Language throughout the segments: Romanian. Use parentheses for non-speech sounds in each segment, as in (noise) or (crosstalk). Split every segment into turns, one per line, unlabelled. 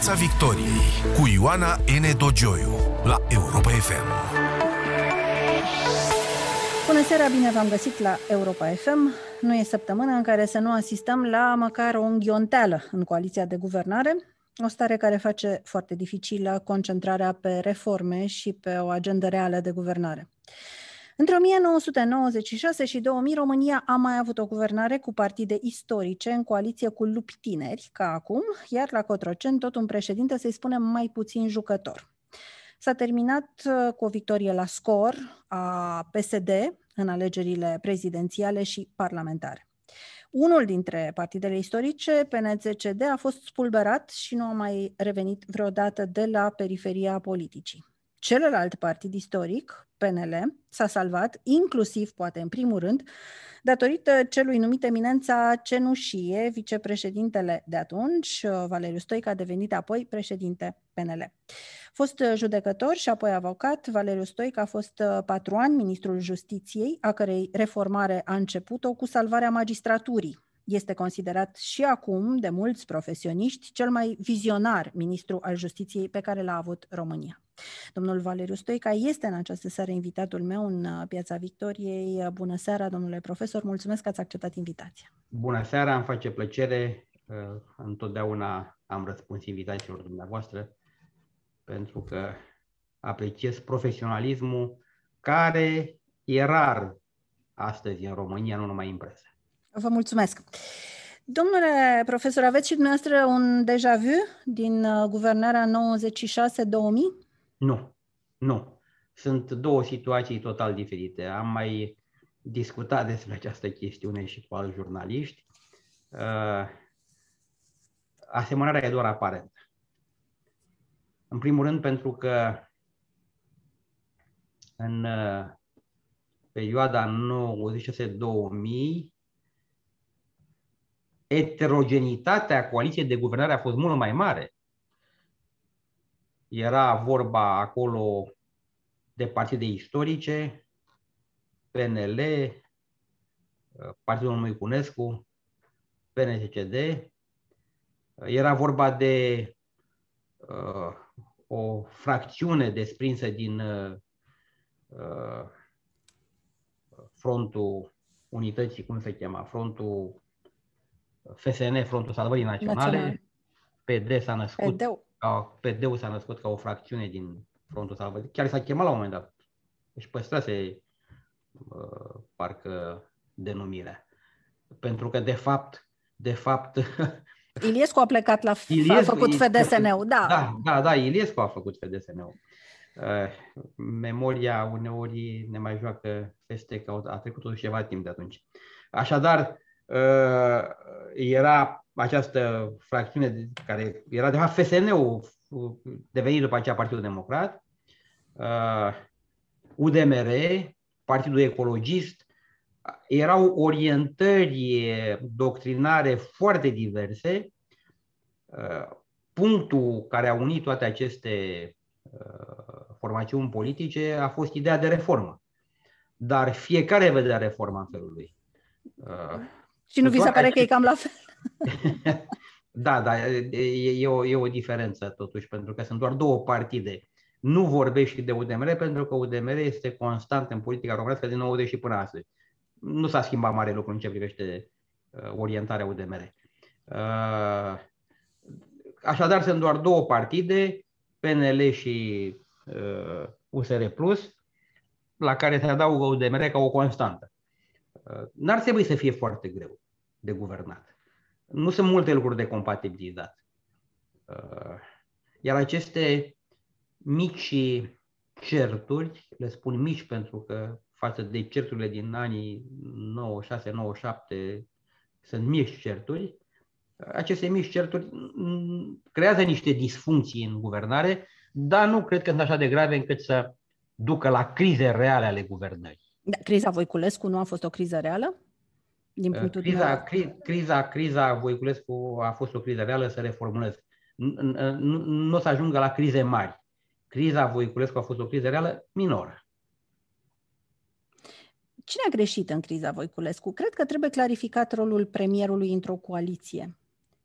Piața Victoriei cu Ioana N. Dogioiu la Europa FM.
Bună seara, bine v-am găsit la Europa FM. Nu e săptămâna în care să nu asistăm la măcar o înghionteală în coaliția de guvernare, o stare care face foarte dificilă concentrarea pe reforme și pe o agendă reală de guvernare. Între 1996 și 2000, România a mai avut o guvernare cu partide istorice în coaliție cu lupi tineri, ca acum, iar la Cotroceni tot un președinte, să-i spunem, mai puțin jucător. S-a terminat uh, cu o victorie la scor a PSD în alegerile prezidențiale și parlamentare. Unul dintre partidele istorice, PNCCD, a fost spulberat și nu a mai revenit vreodată de la periferia politicii. Celălalt partid istoric, PNL, s-a salvat, inclusiv, poate în primul rând, datorită celui numit eminența cenușie, vicepreședintele de atunci, Valeriu Stoica, a devenit apoi președinte PNL. Fost judecător și apoi avocat, Valeriu Stoica a fost patru ani ministrul justiției, a cărei reformare a început-o cu salvarea magistraturii, este considerat și acum de mulți profesioniști cel mai vizionar ministru al justiției pe care l-a avut România. Domnul Valeriu Stoica este în această seară invitatul meu în uh, Piața Victoriei. Bună seara, domnule profesor, mulțumesc că ați acceptat invitația.
Bună seara, îmi face plăcere. Uh, întotdeauna am răspuns invitațiilor dumneavoastră pentru că apreciez profesionalismul care e rar astăzi în România, nu numai în presă.
Vă mulțumesc. Domnule profesor, aveți și dumneavoastră un deja vu din uh, guvernarea 96-2000?
Nu, nu. Sunt două situații total diferite. Am mai discutat despre această chestiune și cu alți jurnaliști. Uh, asemănarea e doar aparentă. În primul rând pentru că în uh, perioada 96-2000 eterogenitatea coaliției de guvernare a fost mult mai mare. Era vorba acolo de partide istorice, PNL, Partidul Moicunescu, PNCCD. Era vorba de uh, o fracțiune desprinsă din uh, frontul unității, cum se chema, frontul FSN, Frontul Salvării Naționale. Național. PD s-a născut. PD-ul. Ca, PD-ul s-a născut ca o fracțiune din Frontul Salvării. Chiar s-a chemat la un moment dat. Deci păstrase uh, parcă denumirea. Pentru că de fapt, de fapt (laughs)
Iliescu a plecat la Iliescu, a făcut FDSN-ul, da.
Da, da, da, Iliescu a făcut FDSN-ul. Uh, memoria uneori ne mai joacă peste că a trecut totuși ceva timp de atunci. Așadar, uh, era această fracțiune care era de fapt FSN-ul devenit după aceea Partidul Democrat, uh, UDMR, Partidul Ecologist, erau orientări doctrinare foarte diverse. Uh, punctul care a unit toate aceste uh, formațiuni politice a fost ideea de reformă. Dar fiecare vedea reforma în felul lui.
Și nu vi se pare că e cam la fel? (laughs)
da, da, e, e, o, e o diferență totuși, pentru că sunt doar două partide. Nu vorbești de UDMR pentru că UDMR este constant în politica românească din 90 și până astăzi. Nu s-a schimbat mare lucru în ce privește uh, orientarea UDMR. Uh, așadar, sunt doar două partide, PNL și uh, USR Plus, la care se adaugă UDMR ca o constantă. Uh, n-ar trebui să fie foarte greu de guvernat. Nu sunt multe lucruri de compatibilizat. Uh, iar aceste mici certuri, le spun mici pentru că față de certurile din anii 96-97 sunt mici certuri, aceste mici certuri creează niște disfuncții în guvernare, dar nu cred că sunt așa de grave încât să ducă la crize reale ale guvernării.
Da, criza Voiculescu nu a fost o criză reală?
Din uh, punctul criza, cri, criza, criza Voiculescu a fost o criză reală, să reformulez. Nu, nu o să ajungă la crize mari. Criza Voiculescu a fost o criză reală minoră.
Cine a greșit în criza Voiculescu? Cred că trebuie clarificat rolul premierului într-o coaliție.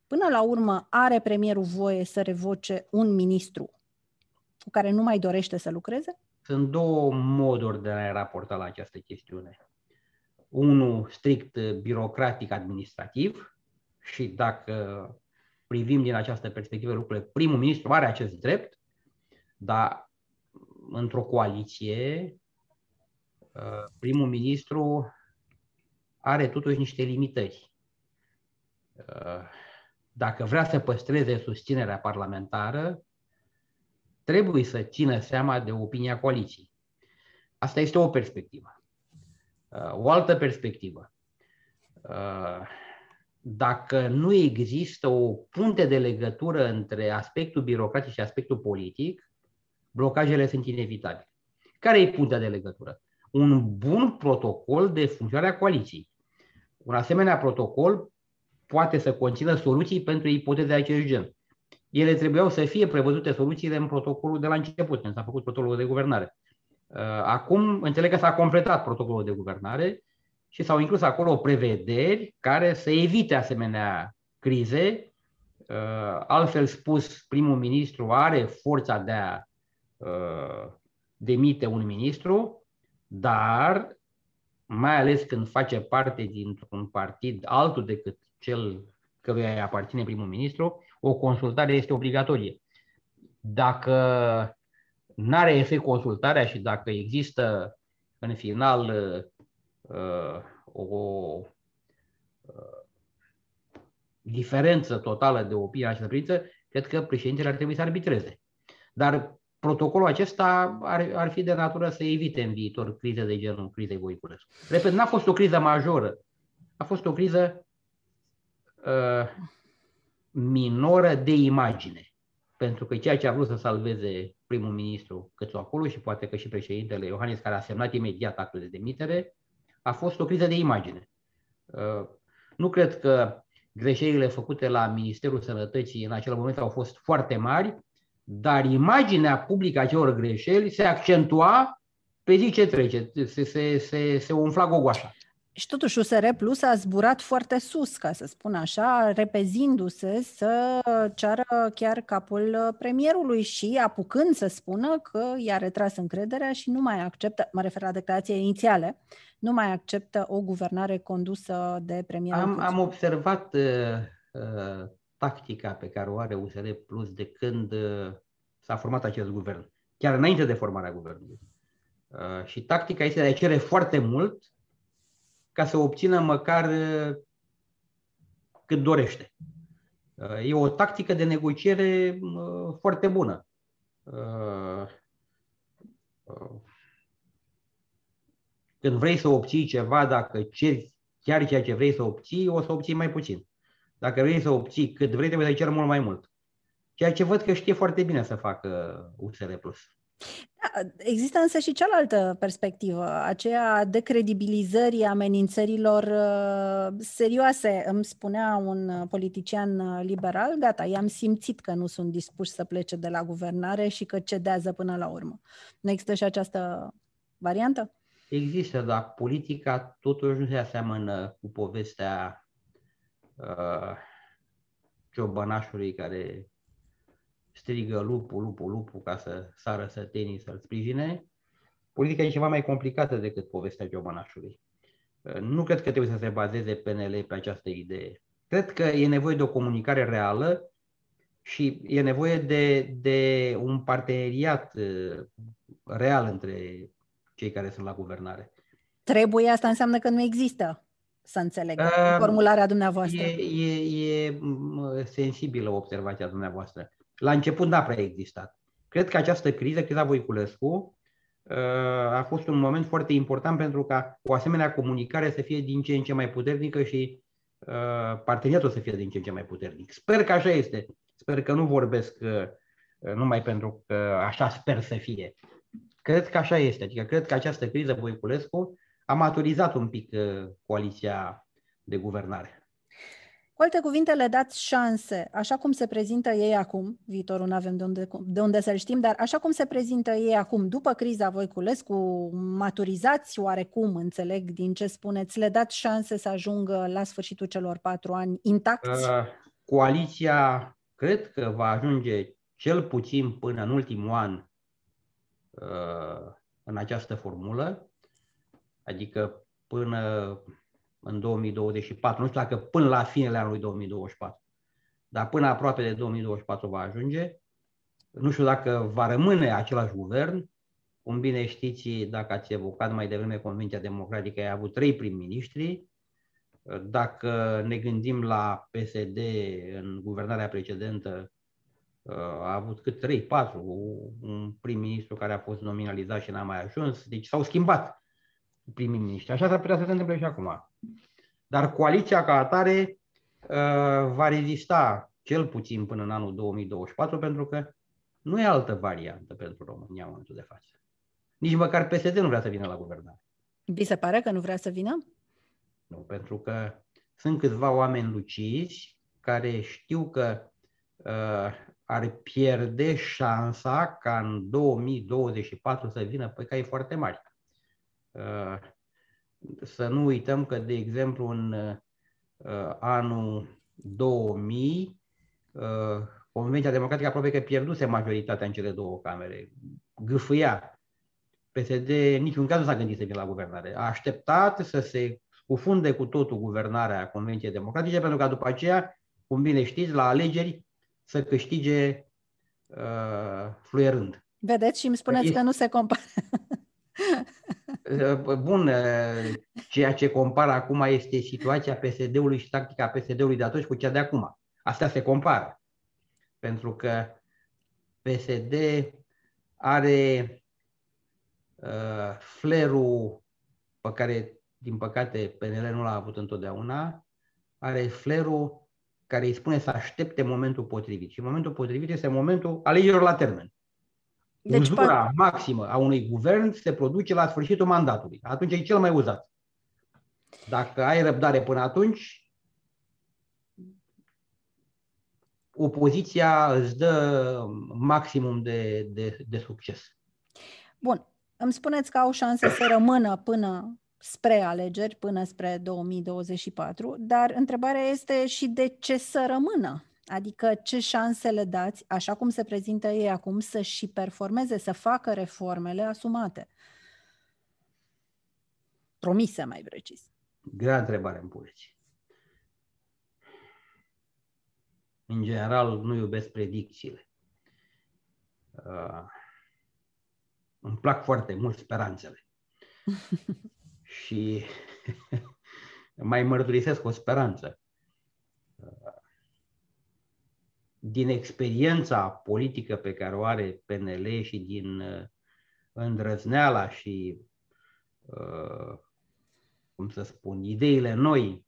Până la urmă, are premierul voie să revoce un ministru cu care nu mai dorește să lucreze?
Sunt două moduri de a raporta la această chestiune. Unul strict birocratic administrativ și dacă privim din această perspectivă lucrurile, primul ministru are acest drept, dar într-o coaliție, uh, primul ministru are totuși niște limitări. Uh, dacă vrea să păstreze susținerea parlamentară, trebuie să țină seama de opinia coaliției. Asta este o perspectivă. Uh, o altă perspectivă. Dacă nu există o punte de legătură între aspectul birocratic și aspectul politic, blocajele sunt inevitabile. Care e puntea de legătură? Un bun protocol de funcționare a coaliției. Un asemenea protocol poate să conțină soluții pentru ipoteze de acest gen. Ele trebuiau să fie prevăzute soluțiile în protocolul de la început, când s-a făcut protocolul de guvernare. Uh, acum înțeleg că s-a completat protocolul de guvernare și s-au inclus acolo prevederi care să evite asemenea crize. Uh, altfel spus, primul ministru are forța de a Uh, demite un ministru, dar mai ales când face parte dintr-un partid altul decât cel căruia îi aparține primul ministru, o consultare este obligatorie. Dacă nu are efect consultarea și dacă există în final uh, o uh, diferență totală de opinie la această cred că președintele ar trebui să arbitreze. Dar protocolul acesta ar, ar fi de natură să evite în viitor crize de genul crizei Voiculescu. Repet, n-a fost o criză majoră, a fost o criză uh, minoră de imagine. Pentru că ceea ce a vrut să salveze primul ministru Cățu acolo și poate că și președintele Iohannis, care a semnat imediat actul de demitere, a fost o criză de imagine. Uh, nu cred că greșelile făcute la Ministerul Sănătății în acel moment au fost foarte mari, dar imaginea publică a celor greșeli se accentua pe zi ce trece, se, se, se, se umfla gogoașa.
Și totuși USR Plus a zburat foarte sus, ca să spun așa, repezindu-se să ceară chiar capul premierului și apucând să spună că i-a retras încrederea și nu mai acceptă, mă refer la declarația inițiale, nu mai acceptă o guvernare condusă de premierul
Am, am observat uh, uh, tactica pe care o are USR Plus de când uh, s-a format acest guvern, chiar înainte de formarea guvernului. Uh, și tactica este de a cere foarte mult ca să obțină măcar uh, cât dorește. E o tactică de negociere foarte bună. Când vrei să obții ceva, dacă ceri chiar ceea ce vrei să obții, o să obții mai puțin. Dacă vrei să obții cât vrei, trebuie să cer mult mai mult. Ceea ce văd că știe foarte bine să facă USR+.
Da, există însă și cealaltă perspectivă, aceea de credibilizării amenințărilor uh, serioase. Îmi spunea un politician liberal, gata, i-am simțit că nu sunt dispuși să plece de la guvernare și că cedează până la urmă. Nu există și această variantă?
Există, dar politica totuși nu se aseamănă cu povestea uh, ciobănașului care strigă lupul, lupul, lupul ca să sară sătenii să-l sprijine. Politica e ceva mai complicată decât povestea ciobănașului. Uh, nu cred că trebuie să se bazeze PNL pe această idee. Cred că e nevoie de o comunicare reală și e nevoie de, de un parteneriat uh, real între cei care sunt la guvernare.
Trebuie, asta înseamnă că nu există să înțeleg uh, formularea dumneavoastră.
E, e, e sensibilă observația dumneavoastră. La început n-a prea existat. Cred că această criză, criza Voiculescu, uh, a fost un moment foarte important pentru ca o asemenea comunicare să fie din ce în ce mai puternică și uh, parteneriatul să fie din ce în ce mai puternic. Sper că așa este. Sper că nu vorbesc uh, numai pentru că așa sper să fie. Cred că așa este. Adică cred că această criză Voiculescu a maturizat un pic uh, coaliția de guvernare.
Cu alte cuvinte, le dați șanse, așa cum se prezintă ei acum, viitorul nu avem de unde, de unde să-l știm, dar așa cum se prezintă ei acum, după criza Voiculescu, maturizați oarecum, înțeleg din ce spuneți, le dați șanse să ajungă la sfârșitul celor patru ani intacți? Uh,
coaliția cred că va ajunge cel puțin până în ultimul an uh, în această formulă, adică până în 2024, nu știu dacă până la finele anului 2024, dar până aproape de 2024 va ajunge. Nu știu dacă va rămâne același guvern. Cum bine știți, dacă ați evocat mai devreme Convenția Democratică, ai avut trei prim-ministri. Dacă ne gândim la PSD în guvernarea precedentă, a avut cât 3, 4, un prim-ministru care a fost nominalizat și n-a mai ajuns. Deci s-au schimbat primii miniștri. Așa s-ar putea să se întâmple și acum. Dar coaliția ca atare uh, va rezista cel puțin până în anul 2024 pentru că nu e altă variantă pentru România în momentul de față. Nici măcar PSD nu vrea să vină la guvernare.
Vi se pare că nu vrea să vină?
Nu, pentru că sunt câțiva oameni lucizi care știu că uh, ar pierde șansa ca în 2024 să vină pe cai foarte mari. Uh, să nu uităm că, de exemplu, în uh, anul 2000, uh, Convenția Democratică aproape că pierduse majoritatea în cele două camere. Gâfâia. PSD niciun caz nu s-a gândit să vină la guvernare. A așteptat să se scufunde cu totul guvernarea Convenției Democratice, pentru că după aceea, cum bine știți, la alegeri să câștige uh, fluierând.
Vedeți și îmi spuneți că nu se compară.
Bun, ceea ce compară acum este situația PSD-ului și tactica PSD-ului de atunci cu cea de acum. Asta se compară. Pentru că PSD are uh, flerul pe care, din păcate, PNL nu l-a avut întotdeauna, are flerul care îi spune să aștepte momentul potrivit. Și momentul potrivit este momentul alegerilor la termen. Deci, Uzura maximă a unui guvern se produce la sfârșitul mandatului. Atunci e cel mai uzat. Dacă ai răbdare până atunci, opoziția îți dă maximum de, de, de succes.
Bun. Îmi spuneți că au șanse să rămână până spre alegeri, până spre 2024, dar întrebarea este și de ce să rămână? Adică ce șanse le dați, așa cum se prezintă ei acum, să și performeze, să facă reformele asumate? Promise, mai precis.
Grea întrebare îmi puneți. În general, nu iubesc predicțiile. Uh, îmi plac foarte mult speranțele. (laughs) și (laughs) mai mărturisesc o speranță din experiența politică pe care o are PNL și din uh, îndrăzneala și, uh, cum să spun, ideile noi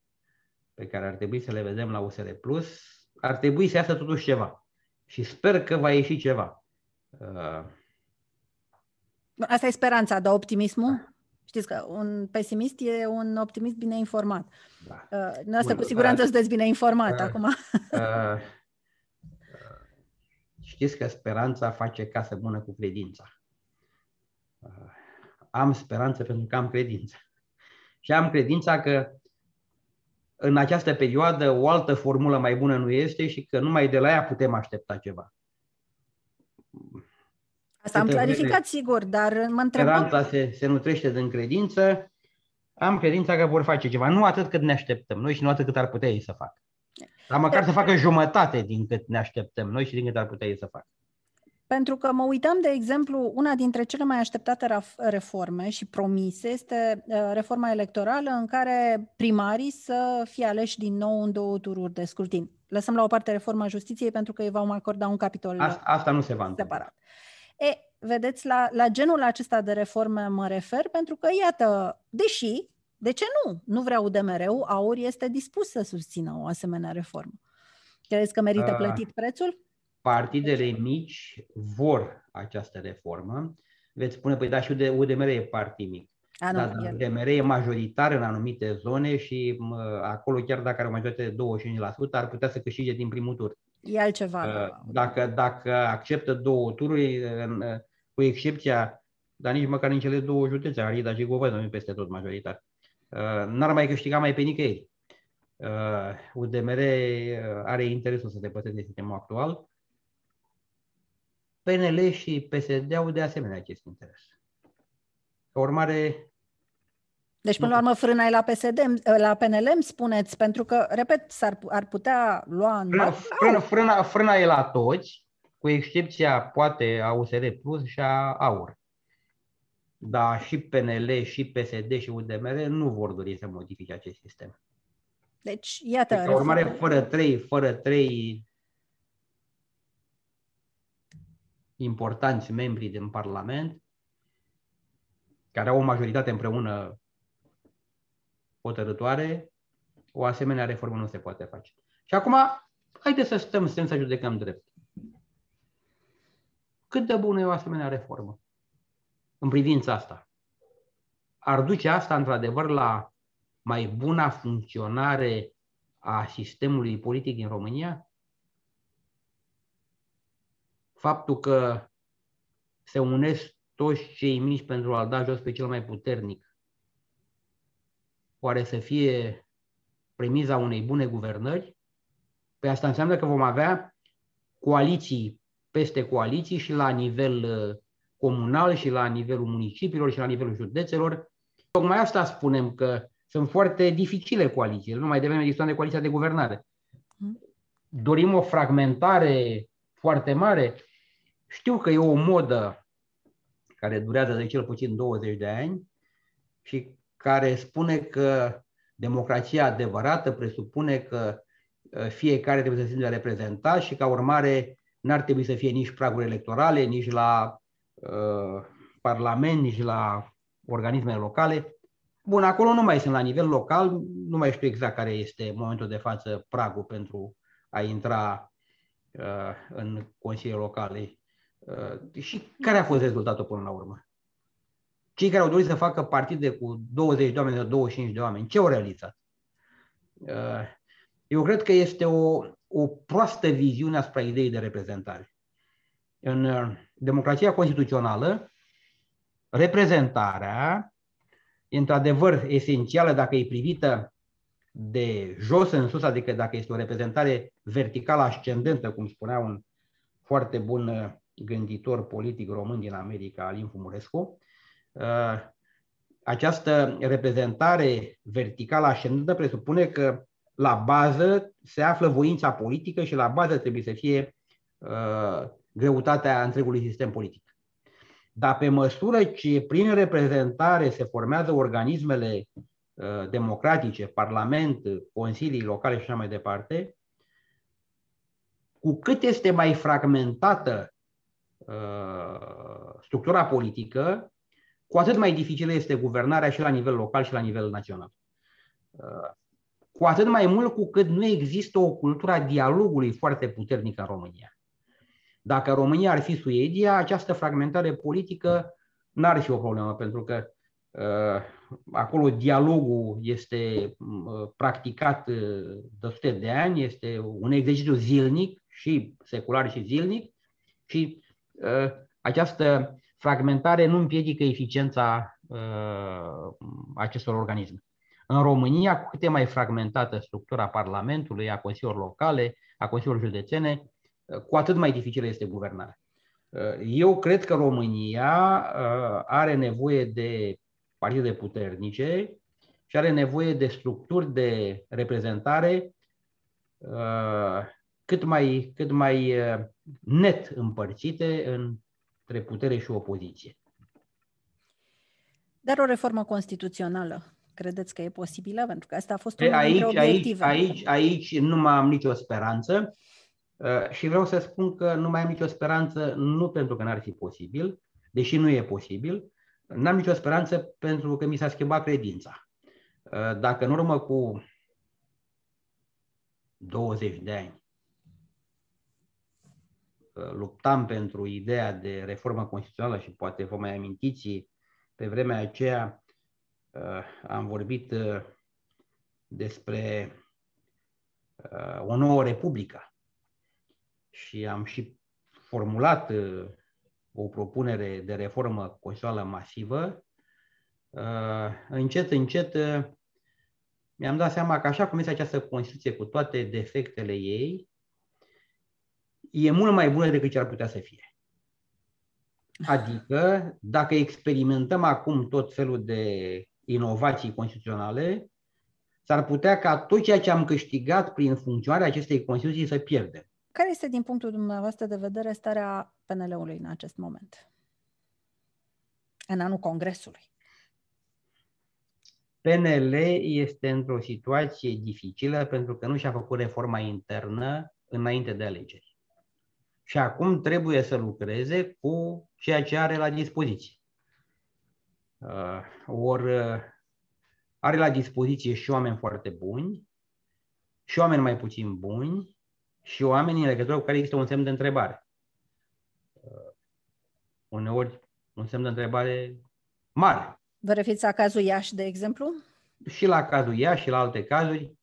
pe care ar trebui să le vedem la USR Plus, ar trebui să iasă totuși ceva. Și sper că va ieși ceva. Uh,
Asta e speranța, dar optimismul? Da. Știți că un pesimist e un optimist bine informat. Da. Uh, asta cu siguranță sunteți bine informat uh, acum. Uh,
Știți că speranța face casă bună cu credința. Uh, am speranță pentru că am credință. Și am credința că în această perioadă o altă formulă mai bună nu este și că numai de la ea putem aștepta ceva.
Asta am clarificat, sigur, dar mă întreb...
Speranța se, se nutrește din credință. Am credința că vor face ceva. Nu atât cât ne așteptăm noi și nu atât cât ar putea ei să facă. Dar măcar să facă jumătate din cât ne așteptăm noi și din cât ar putea ei să facă.
Pentru că mă uitam, de exemplu, una dintre cele mai așteptate reforme și promise este uh, reforma electorală în care primarii să fie aleși din nou în două tururi de scrutin. Lăsăm la o parte reforma justiției pentru că îi vom acorda un capitol
asta, asta nu se va
separat. E, vedeți, la, la genul acesta de reforme mă refer pentru că, iată, deși de ce nu? Nu vrea UDMR-ul, AUR este dispus să susțină o asemenea reformă. Credeți că merită uh, plătit prețul?
Partidele mici vor această reformă. Veți spune, păi da, și UDMR e partid mic. A, nu, da, da, UDMR e majoritar în anumite zone și mă, acolo, chiar dacă are o majoritate de 25%, ar putea să câștige din primul tur.
E altceva.
Uh, dacă, dacă acceptă două tururi, cu excepția, dar nici măcar în cele două județe, Arida și Govăd, nu peste tot majoritar. Uh, n-ar mai câștiga mai pe nicăieri. UDMR are interesul să se păstreze sistemul actual. PNL și PSD au de asemenea acest interes. Ca urmare,
deci, până la urmă, frâna e la PSD, la PNL, îmi spuneți, pentru că, repet, s-ar, ar putea lua în
frâna, frâna, frâna, frâna e la toți, cu excepția, poate, a USR Plus și a AUR. Dar și PNL, și PSD și UDMR nu vor dori să modifice acest sistem.
Deci, iată...
Ca urmare, fără trei, fără trei importanți membri din Parlament, care au o majoritate împreună hotărătoare, o asemenea reformă nu se poate face. Și acum, haideți să stăm strâns să judecăm drept. Cât de bună e o asemenea reformă în privința asta? Ar duce asta, într-adevăr, la mai buna funcționare a sistemului politic din România? Faptul că se unesc toți cei mici pentru a-l da jos pe cel mai puternic oare să fie premiza unei bune guvernări? Păi asta înseamnă că vom avea coaliții peste coaliții și la nivel uh, comunal și la nivelul municipiilor și la nivelul județelor. Tocmai asta spunem că sunt foarte dificile coalițiile, nu mai devreme discutăm de coaliția de guvernare. Dorim o fragmentare foarte mare. Știu că e o modă care durează de cel puțin 20 de ani și care spune că democrația adevărată presupune că uh, fiecare trebuie să se simtă reprezentat și ca urmare n-ar trebui să fie nici praguri electorale, nici la uh, Parlament, nici la organismele locale. Bun, acolo nu mai sunt la nivel local, nu mai știu exact care este momentul de față pragul pentru a intra uh, în consiliile locale. Uh, și care a fost rezultatul până la urmă? Cei care au dorit să facă partide cu 20 de oameni sau 25 de oameni, ce au realizat? Uh, eu cred că este o, o proastă viziune asupra ideii de reprezentare. În uh, democrația constituțională, reprezentarea e într-adevăr esențială dacă e privită de jos în sus, adică dacă este o reprezentare verticală ascendentă, cum spunea un foarte bun uh, gânditor politic român din America, Alin Fumurescu, Uh, această reprezentare verticală ascendentă presupune că la bază se află voința politică și la bază trebuie să fie uh, greutatea întregului sistem politic. Dar pe măsură ce prin reprezentare se formează organismele uh, democratice, parlament, consilii locale și așa mai departe, cu cât este mai fragmentată uh, structura politică, cu atât mai dificilă este guvernarea și la nivel local și la nivel național. Uh, cu atât mai mult cu cât nu există o cultură a dialogului foarte puternică în România. Dacă România ar fi Suedia, această fragmentare politică n-ar fi o problemă, pentru că uh, acolo dialogul este uh, practicat uh, de sute de ani, este un exercițiu zilnic și secular și zilnic și uh, această fragmentare nu împiedică eficiența uh, acestor organisme. În România, cu cât e mai fragmentată structura Parlamentului, a consiliilor locale, a consiliilor județene, uh, cu atât mai dificilă este guvernarea. Uh, eu cred că România uh, are nevoie de partide puternice și are nevoie de structuri de reprezentare cât mai, cât mai net împărțite în între putere și opoziție.
Dar o reformă constituțională, credeți că e posibilă? Pentru că asta a fost unul
aici, dintre obiective. Aici, aici, aici nu mai am nicio speranță uh, și vreau să spun că nu mai am nicio speranță nu pentru că n-ar fi posibil, deși nu e posibil, n-am nicio speranță pentru că mi s-a schimbat credința. Uh, dacă în urmă cu 20 de ani luptam pentru ideea de reformă constituțională și poate vă mai amintiți, pe vremea aceea uh, am vorbit uh, despre uh, o nouă republică și am și formulat o propunere de reformă constituțională masivă. Încet, încet mi-am dat seama că așa cum este această Constituție cu toate defectele ei, e mult mai bună decât ce ar putea să fie. Adică, dacă experimentăm acum tot felul de inovații constituționale, s-ar putea ca tot ceea ce am câștigat prin funcționarea acestei Constituții să pierdem.
Care este, din punctul dumneavoastră de vedere, starea PNL-ului în acest moment? În anul Congresului?
PNL este într-o situație dificilă pentru că nu și-a făcut reforma internă înainte de alegeri. Și acum trebuie să lucreze cu ceea ce are la dispoziție. Uh, ori uh, are la dispoziție și oameni foarte buni, și oameni mai puțin buni, și oameni în legătură cu care există un semn de întrebare. Uh, uneori un semn de întrebare mare.
Vă referiți la cazul Iași, de exemplu?
Și la cazul Iași și la alte cazuri,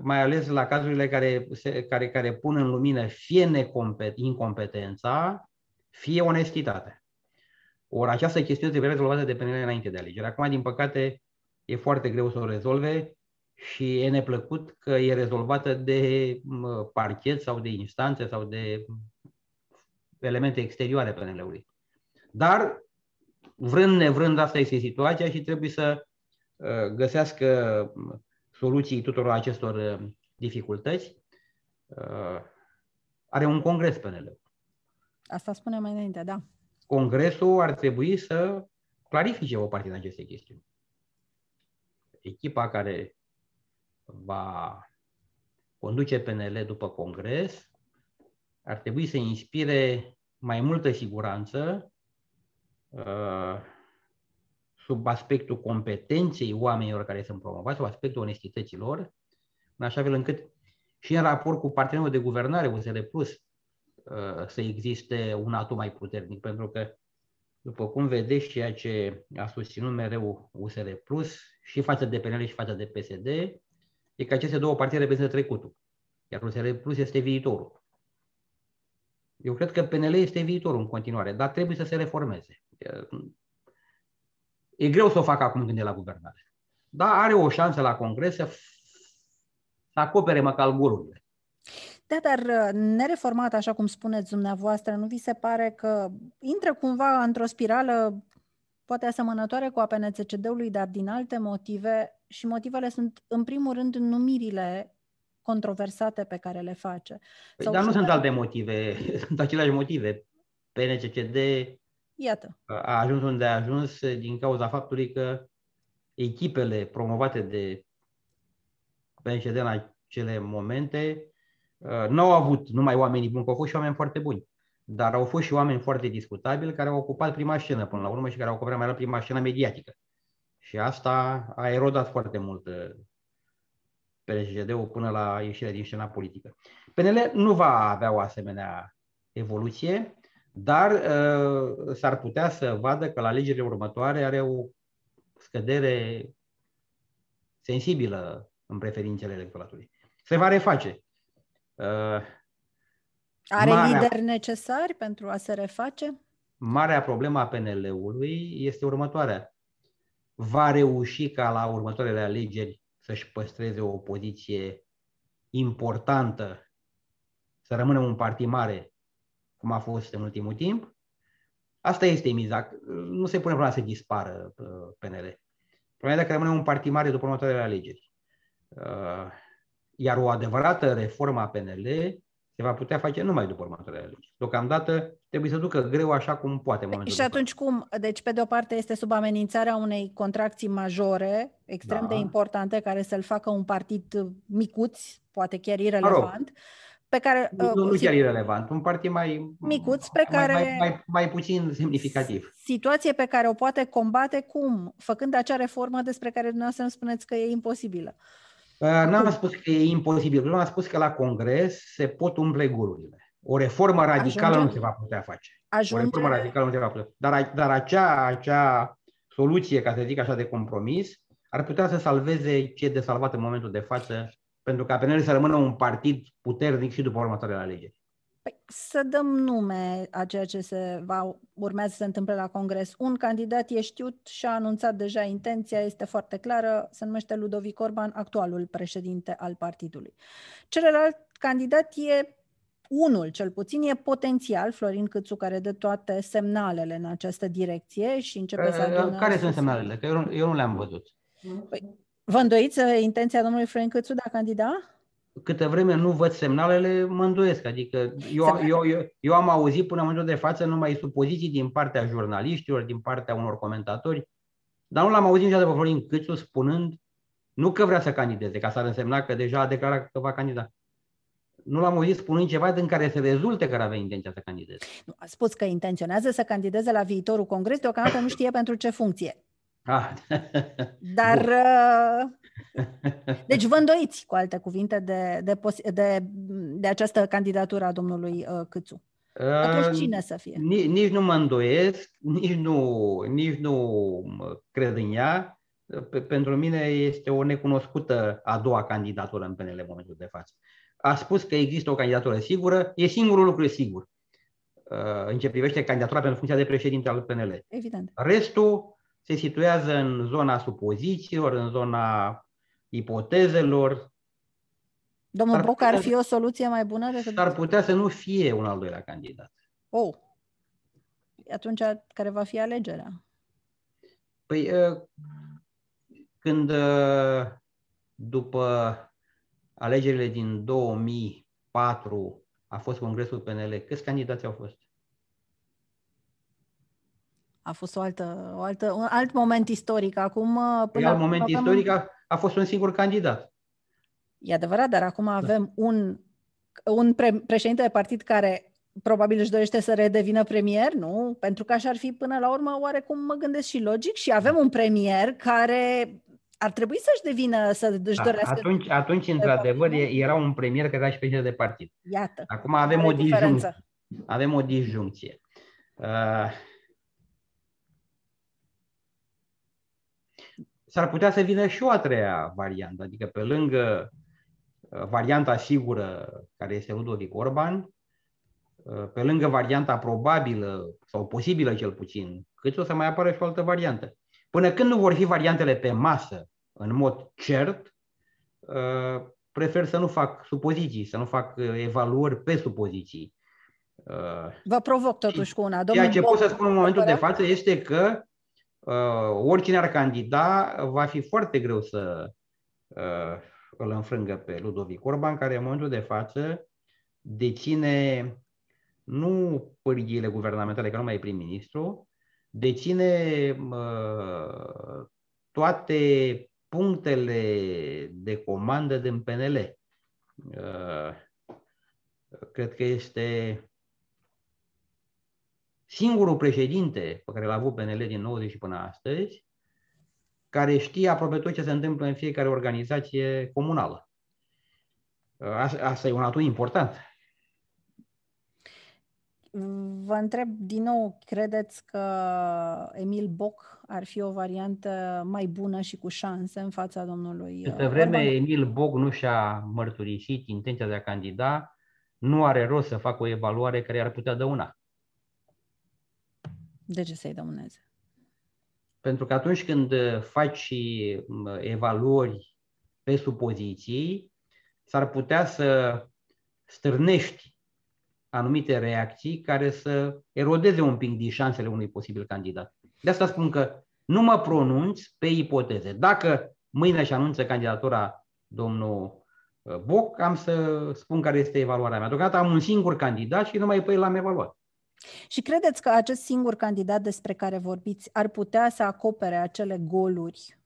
mai ales la cazurile care, care, care pun în lumină fie incompetența, fie onestitatea. Ori această chestiune trebuie rezolvată de PNL înainte de alegeri. Acum, din păcate, e foarte greu să o rezolve și e neplăcut că e rezolvată de parchet sau de instanțe sau de elemente exterioare PNL-ului. Dar, vrând nevrând, asta este situația și trebuie să uh, găsească soluții tuturor acestor uh, dificultăți. Uh, are un congres PNL.
Asta spune mai înainte, da.
Congresul ar trebui să clarifice o parte din aceste chestiuni. Echipa care va conduce PNL după congres. Ar trebui să inspire mai multă siguranță uh, sub aspectul competenței oamenilor care sunt promovați, sub aspectul onestității lor, în așa fel încât și în raport cu partenerul de guvernare, USR Plus, uh, să existe un atu mai puternic, pentru că, după cum vedeți, ceea ce a susținut mereu USR Plus, și față de PNL și față de PSD, e că aceste două partide reprezintă trecutul, iar USR Plus este viitorul. Eu cred că PNL este viitorul în continuare, dar trebuie să se reformeze. E greu să o facă acum când e la guvernare. Dar are o șansă la congres să, să acopere măcar golurile.
Da, dar uh, nereformat, așa cum spuneți dumneavoastră, nu vi se pare că intră cumva într-o spirală poate asemănătoare cu a PNCCD-ului, dar din alte motive și motivele sunt, în primul rând, numirile controversate pe care le face.
Păi, Sau dar nu sunt alte motive, (laughs) sunt aceleași motive. PNCCD
Iată.
a ajuns unde a ajuns din cauza faptului că echipele promovate de PNCD în acele momente uh, nu au avut numai oamenii buni, că au fost și oameni foarte buni, dar au fost și oameni foarte discutabili care au ocupat prima scenă până la urmă și care au ocupat mai la prima scenă mediatică. Și asta a erodat foarte mult uh, PNCD-ul până la ieșirea din scena politică. PNL nu va avea o asemenea evoluție, dar uh, s-ar putea să vadă că la alegerile următoare are o scădere sensibilă în preferințele electoratului. Se va reface. Uh,
are marea, lideri necesari pentru a se reface?
Marea problemă a PNL-ului este următoarea. Va reuși ca la următoarele alegeri să-și păstreze o poziție importantă, să rămână un partid mare cum a fost în ultimul timp. Asta este miza. Nu se pune problema să dispară uh, PNL. Problema e dacă rămâne un partid mare după următoarele alegeri. Uh, iar o adevărată reformă a PNL se va putea face numai după următoarele alegeri. Deocamdată trebuie să ducă greu așa cum poate.
În și atunci cum? Deci, pe de o parte, este sub amenințarea unei contracții majore, extrem da. de importante, care să-l facă un partid micuț, poate chiar irrelevant. Mă pe care...
Nu, nu uh, chiar irrelevant, un partid mai...
Micuț, pe care...
Mai, mai, mai, mai puțin semnificativ.
Situație pe care o poate combate cum? Făcând acea reformă despre care dumneavoastră îmi spuneți că e imposibilă.
Uh, n-am spus că e imposibil, nu am spus că la Congres se pot umple golurile. O reformă radicală Ajunge... nu se va putea face.
Ajunge...
O reformă radicală nu se va putea Dar, dar acea, acea soluție, ca să zic așa, de compromis, ar putea să salveze ce e de salvat în momentul de față pentru ca PNL să rămână un partid puternic și după următoarele alegeri.
Păi, să dăm nume a ceea ce se va, urmează să se întâmple la Congres. Un candidat e știut și a anunțat deja intenția, este foarte clară, se numește Ludovic Orban, actualul președinte al partidului. Celălalt candidat e unul, cel puțin, e potențial, Florin Câțu, care dă toate semnalele în această direcție și începe să
adună... Care sunt semnalele? Că eu nu, eu nu le-am văzut.
Păi, vă îndoiți intenția domnului Florin Câțu de a candida?
Câtă vreme nu văd semnalele, mă îndoiesc. Adică eu, eu, eu, eu am auzit până în momentul de față numai supoziții din partea jurnaliștilor, din partea unor comentatori, dar nu l-am auzit niciodată pe Florin Câțu spunând nu că vrea să candideze, ca să ar însemna că deja a declarat că va candida. Nu l-am auzit spunând ceva din care se rezulte că ar avea intenția să candideze.
A spus că intenționează să candideze la viitorul congres, deocamdată nu știe pentru ce funcție. Ah. (laughs) Dar Bun. Deci vă îndoiți, cu alte cuvinte, de, de, de, de această candidatură a domnului uh, Câțu. Atunci cine să fie?
Nici, nici nu mă îndoiesc, nici nu, nici nu cred în ea. Pe, pentru mine este o necunoscută a doua candidatură în PNL în momentul de față. A spus că există o candidatură sigură, e singurul lucru sigur uh, în ce privește candidatura pentru funcția de președinte al PNL.
Evident.
Restul se situează în zona supozițiilor, în zona ipotezelor.
Domnul Boc ar fi o soluție mai bună decât...
Ar putea să nu fie un al doilea candidat.
Oh. Atunci, care va fi alegerea?
Păi, ă, când ă, după alegerile din 2004 a fost congresul PNL, câți candidați au fost?
A fost o altă, o altă, un alt moment istoric. Acum,
ă, până alt moment avem... istoric a, a fost un singur candidat.
E adevărat, dar acum da. avem da. un, un pre- președinte de partid care probabil își dorește să redevină premier, nu? Pentru că așa ar fi până la urmă oarecum mă gândesc și logic și avem un premier care ar trebui să-și devină, să își da, dorească...
Atunci, atunci într-adevăr, era un premier care era și președinte de partid.
Iată.
Acum avem o disjuncție. Avem o disjuncție. Uh, s-ar putea să vină și o a treia variantă, adică pe lângă uh, varianta sigură care este Ludovic Orban, uh, pe lângă varianta probabilă sau posibilă cel puțin, cât o să mai apară și o altă variantă. Până când nu vor fi variantele pe masă în mod cert, uh, prefer să nu fac supoziții, să nu fac evaluări pe supoziții.
Vă provoc totuși cu una.
Domnul Ceea ce pot să spun în momentul de față este că uh, oricine ar candida, va fi foarte greu să uh, îl înfrângă pe Ludovic Orban, care în momentul de față deține nu pârghiile guvernamentale, că nu mai e prim-ministru, deține uh, toate punctele de comandă din PNL. Uh, cred că este singurul președinte pe care l-a avut PNL din 90 și până astăzi, care știe aproape tot ce se întâmplă în fiecare organizație comunală. Asta e un atu important.
Vă întreb din nou, credeți că Emil Boc ar fi o variantă mai bună și cu șanse în fața domnului
Câte vreme Orban? Emil Boc nu și-a mărturisit intenția de a candida, nu are rost să facă o evaluare care ar putea dăuna.
De ce să-i dăuneze?
Pentru că atunci când uh, faci uh, evaluări pe supoziții, s-ar putea să stârnești anumite reacții care să erodeze un pic din șansele unui posibil candidat. De asta spun că nu mă pronunț pe ipoteze. Dacă mâine și anunță candidatura domnul uh, Boc, am să spun care este evaluarea mea. Deocamdată am un singur candidat și numai pe el l-am evaluat.
Și credeți că acest singur candidat despre care vorbiți ar putea să acopere acele goluri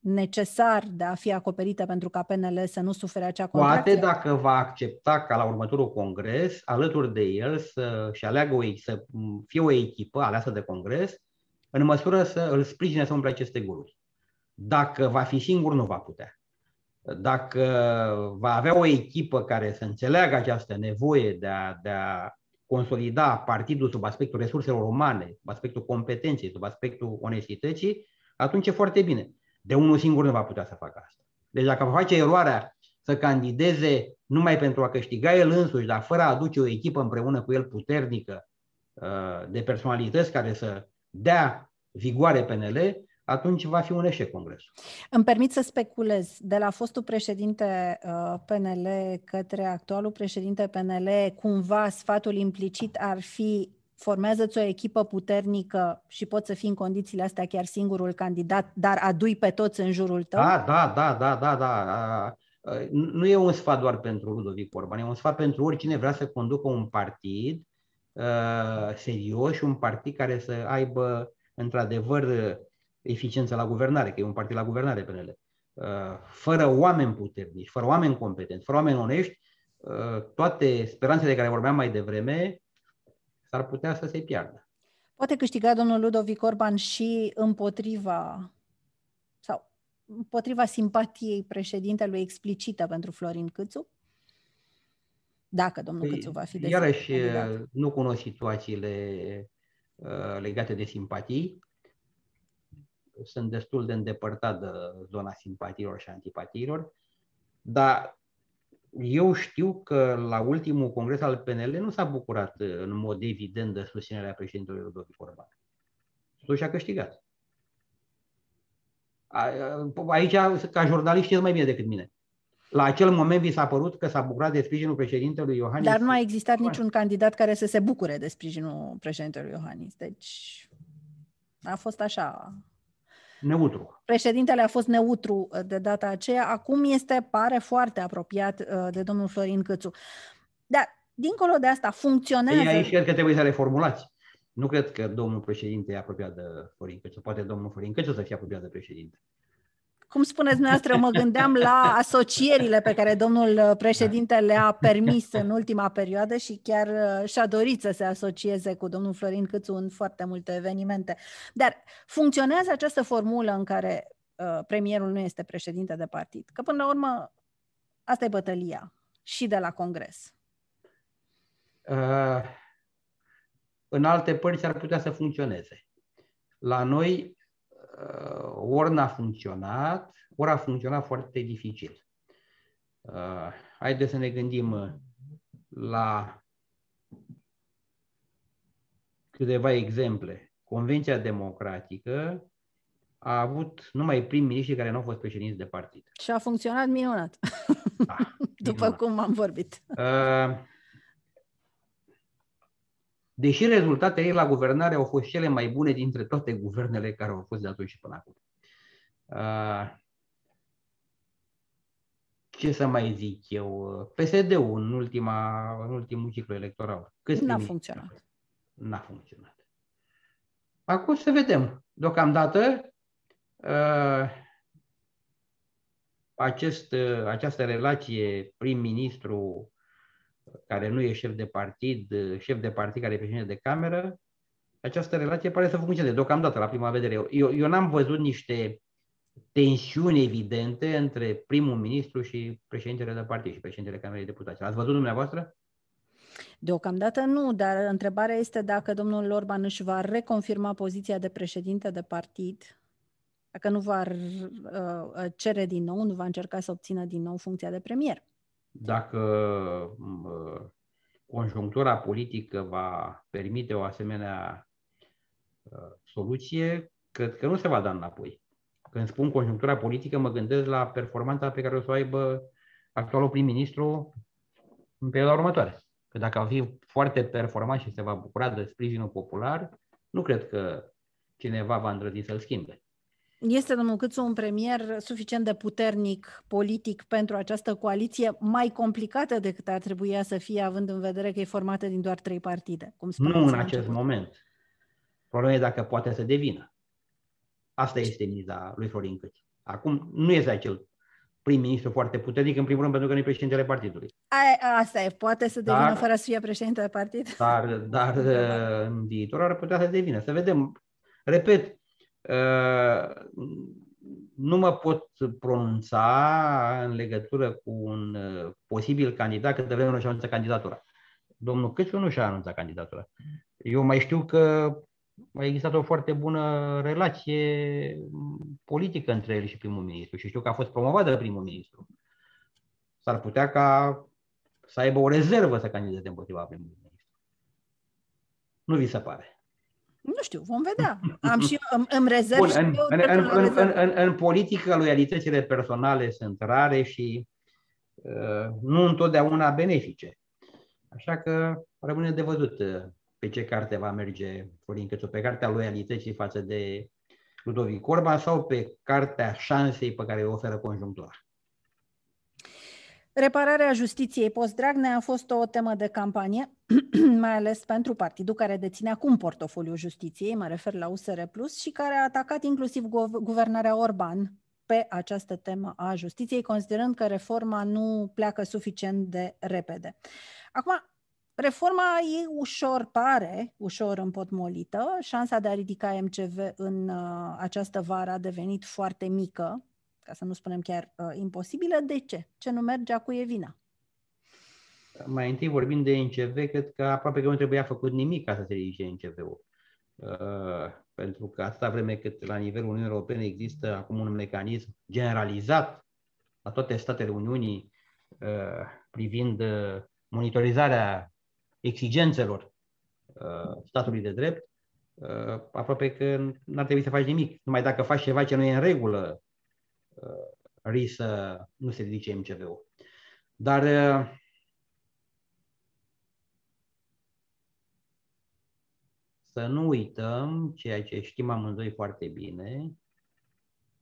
necesar de a fi acoperite pentru ca PNL să nu sufere acea contracție?
Poate dacă va accepta ca la următorul congres, alături de el, să-și aleagă o, să fie o echipă aleasă de congres, în măsură să îl sprijine să umple aceste goluri. Dacă va fi singur, nu va putea. Dacă va avea o echipă care să înțeleagă această nevoie de a, de a consolida partidul sub aspectul resurselor umane, sub aspectul competenței, sub aspectul onestității, atunci e foarte bine. De unul singur nu va putea să facă asta. Deci dacă va face eroarea să candideze numai pentru a câștiga el însuși, dar fără a aduce o echipă împreună cu el puternică uh, de personalități care să dea vigoare PNL, atunci va fi un eșec congresul.
Îmi permit să speculez, de la fostul președinte uh, PNL către actualul președinte PNL, cumva sfatul implicit ar fi formează-ți o echipă puternică și poți să fii în condițiile astea chiar singurul candidat, dar adui pe toți în jurul tău?
Da, da, da, da, da, da. Nu e un sfat doar pentru Ludovic Orban, e un sfat pentru oricine vrea să conducă un partid uh, serios și un partid care să aibă într-adevăr eficiență la guvernare, că e un partid la guvernare PNL. Uh, fără oameni puternici, fără oameni competenți, fără oameni onești, uh, toate speranțele de care vorbeam mai devreme s-ar putea să se piardă.
Poate câștiga domnul Ludovic Orban și împotriva sau împotriva simpatiei președintelui explicită pentru Florin Câțu? Dacă domnul păi, Câțu va fi de
Iarăși nu cunosc situațiile uh, legate de simpatii. Sunt destul de îndepărtat de zona simpatiilor și antipatiilor, dar eu știu că la ultimul congres al PNL nu s-a bucurat uh, în mod evident de susținerea președintelui Ludovic Orban. Totuși a câștigat. Aici, ca jurnalist, știți mai bine decât mine. La acel moment vi s-a părut că s-a bucurat de sprijinul președintelui Iohannis?
Dar nu a existat niciun candidat care să se bucure de sprijinul președintelui Iohannis. Deci a fost așa,
neutru.
Președintele a fost neutru uh, de data aceea, acum este, pare foarte apropiat uh, de domnul Florin Câțu. Dar, dincolo de asta, funcționează... Ei,
aici cred că trebuie să reformulați. Nu cred că domnul președinte e apropiat de Florin Câțu. Poate domnul Florin Câțu să fie apropiat de președinte
cum spuneți dumneavoastră, mă gândeam la asocierile pe care domnul președinte le-a permis în ultima perioadă și chiar uh, și-a dorit să se asocieze cu domnul Florin Câțu în foarte multe evenimente. Dar funcționează această formulă în care uh, premierul nu este președinte de partid? Că până la urmă asta e bătălia și de la Congres. Uh,
în alte părți ar putea să funcționeze. La noi Uh, ori n-a funcționat, ori a funcționat foarte dificil. Uh, haideți să ne gândim uh, la câteva exemple. Convenția democratică a avut numai prim-miniștri care nu au fost președinți de partid.
Și a funcționat minunat. Da, (laughs) După minunat. cum am vorbit. Uh,
deși rezultatele ei la guvernare au fost cele mai bune dintre toate guvernele care au fost de atunci și până acum. Ce să mai zic eu? PSD-ul în, ultima, în ultimul ciclu electoral.
Câți N-a funcționat.
N-a funcționat. Acum să vedem. Deocamdată acest, această relație prim-ministru care nu e șef de partid, șef de partid care e președinte de cameră, această relație pare să funcționeze deocamdată la prima vedere. Eu, eu n-am văzut niște tensiuni evidente între primul ministru și președintele de partid și președintele Camerei Deputaților. Ați văzut dumneavoastră?
Deocamdată nu, dar întrebarea este dacă domnul Orban își va reconfirma poziția de președinte de partid, dacă nu va uh, cere din nou, nu va încerca să obțină din nou funcția de premier
dacă conjunctura politică va permite o asemenea ă, soluție, cred că nu se va da înapoi. Când spun conjunctura politică, mă gândesc la performanța pe care o să o aibă actualul prim-ministru în perioada următoare. Că dacă va fi foarte performant și se va bucura de sprijinul popular, nu cred că cineva va îndrăzi să-l schimbe.
Este domnul Câțu un premier suficient de puternic politic pentru această coaliție, mai complicată decât ar trebui să fie, având în vedere că e formată din doar trei partide?
Cum nu în acest început. moment. Problema e dacă poate să devină. Asta este miza lui Florin Câțu. Acum nu este acel prim-ministru foarte puternic, în primul rând pentru că nu e președintele partidului.
A, asta e, poate să devină dar, fără să fie președinte de partid.
Dar, dar (laughs) în viitor ar putea să devină. Să vedem. Repet, Uh, nu mă pot pronunța în legătură cu un uh, posibil candidat câte vreme nu și-a anunțat candidatura. Domnul Căciu nu și-a anunțat candidatura. Eu mai știu că a existat o foarte bună relație politică între el și primul ministru și știu că a fost promovat de primul ministru. S-ar putea ca să aibă o rezervă să candideze împotriva primului ministru. Nu vi se pare?
Nu știu, vom vedea. Am și eu, îmi, îmi rezerv Bun, în, eu
în, în, în, în, în, în politică, loialitățile personale sunt rare și uh, nu întotdeauna benefice. Așa că rămâne de văzut uh, pe ce carte va merge Florin Cățu, pe cartea loialității față de Ludovic Orban sau pe cartea șansei pe care o oferă conjunctura.
Repararea justiției post-Dragnea a fost o temă de campanie, (clears throat) mai ales pentru partidul care deține acum portofoliul justiției, mă refer la USR Plus, și care a atacat inclusiv guvernarea Orban pe această temă a justiției, considerând că reforma nu pleacă suficient de repede. Acum, reforma e ușor, pare ușor împotmolită. Șansa de a ridica MCV în uh, această vară a devenit foarte mică, ca să nu spunem chiar uh, imposibilă. De ce? Ce nu mergea cu e vina?
Mai întâi vorbim de NCV, cred că aproape că nu trebuia făcut nimic ca să se ridice NCV-ul. Uh, pentru că atâta vreme cât la nivelul Uniunii Europene există acum un mecanism generalizat la toate statele Uniunii uh, privind uh, monitorizarea exigențelor uh, statului de drept, uh, aproape că n-ar trebui să faci nimic. Numai dacă faci ceva ce nu e în regulă, Uh, risc să nu se ridice MCV-ul. Dar uh, să nu uităm ceea ce știm amândoi foarte bine,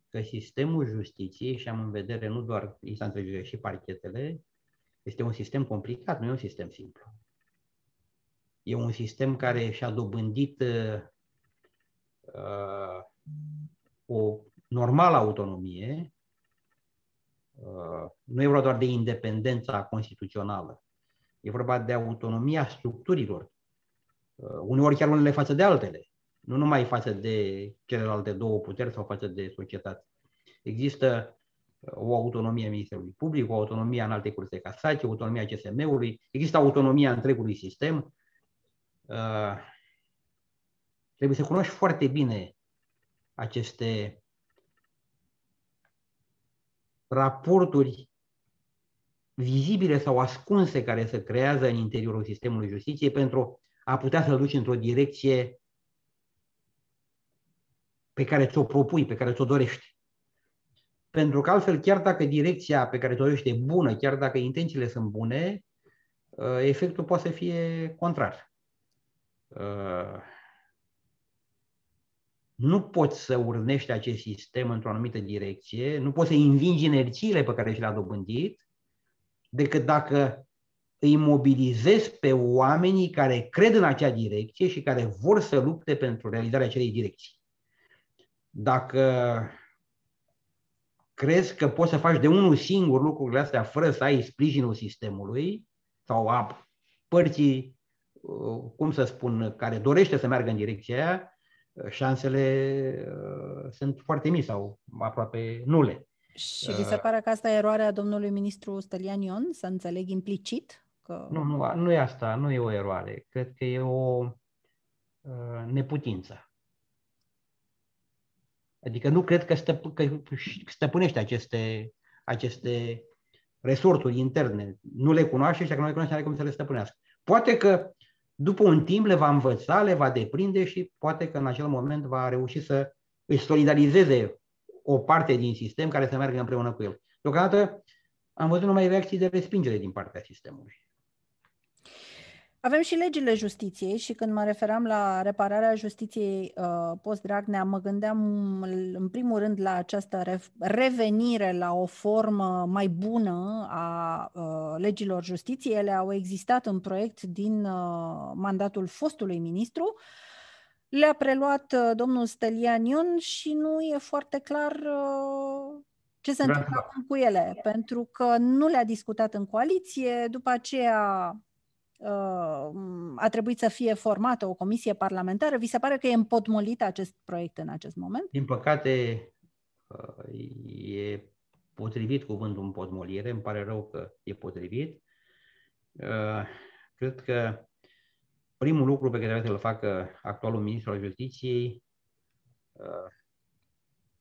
că sistemul justiției, și am în vedere nu doar instanțele și parchetele, este un sistem complicat, nu e un sistem simplu. E un sistem care și-a dobândit uh, uh o normală autonomie, uh, nu e vorba doar de independența constituțională, e vorba de autonomia structurilor, uh, uneori chiar unele față de altele, nu numai față de celelalte două puteri sau față de societate. Există uh, o autonomie a Ministerului Public, o autonomie în alte curse de casație, o autonomie a CSM-ului, există autonomia întregului sistem. Trebuie să cunoști foarte bine aceste raporturi vizibile sau ascunse care se creează în interiorul sistemului justiției pentru a putea să-l duci într-o direcție pe care ți-o propui, pe care ți-o dorești. Pentru că altfel, chiar dacă direcția pe care ți-o dorești e bună, chiar dacă intențiile sunt bune, uh, efectul poate să fie contrar. Uh, nu poți să urnești acest sistem într-o anumită direcție, nu poți să învingi energiile pe care și le-a dobândit, decât dacă îi mobilizezi pe oamenii care cred în acea direcție și care vor să lupte pentru realizarea acelei direcții. Dacă crezi că poți să faci de unul singur lucrurile astea fără să ai sprijinul sistemului sau a părții, uh, cum să spun, care dorește să meargă în direcția aia, șansele uh, sunt foarte mici sau aproape nule.
Și vi se uh, pare că asta e eroarea domnului ministru Stelian Ion, să înțeleg implicit? Că...
Nu, nu, nu e asta, nu e o eroare. Cred că e o uh, neputință. Adică nu cred că, stăp- că stăpânește aceste, aceste resorturi interne. Nu le cunoaște și dacă nu le cunoaște, are cum să le stăpânească. Poate că după un timp le va învăța, le va deprinde și poate că în acel moment va reuși să își solidarizeze o parte din sistem care să meargă împreună cu el. Deocamdată am văzut numai reacții de respingere din partea sistemului.
Avem și legile justiției și când mă referam la repararea justiției uh, post-Dragnea, mă gândeam în primul rând la această revenire la o formă mai bună a uh, legilor justiției. Ele au existat în proiect din uh, mandatul fostului ministru. Le-a preluat uh, domnul Stelian Ion și nu e foarte clar uh, ce se întâmplă cu ele, pentru că nu le-a discutat în coaliție, după aceea a trebuit să fie formată o comisie parlamentară. Vi se pare că e împotmolit acest proiect în acest moment?
Din păcate, e potrivit cuvântul împotmolire, îmi pare rău că e potrivit. Cred că primul lucru pe care trebuie să-l facă actualul ministru al justiției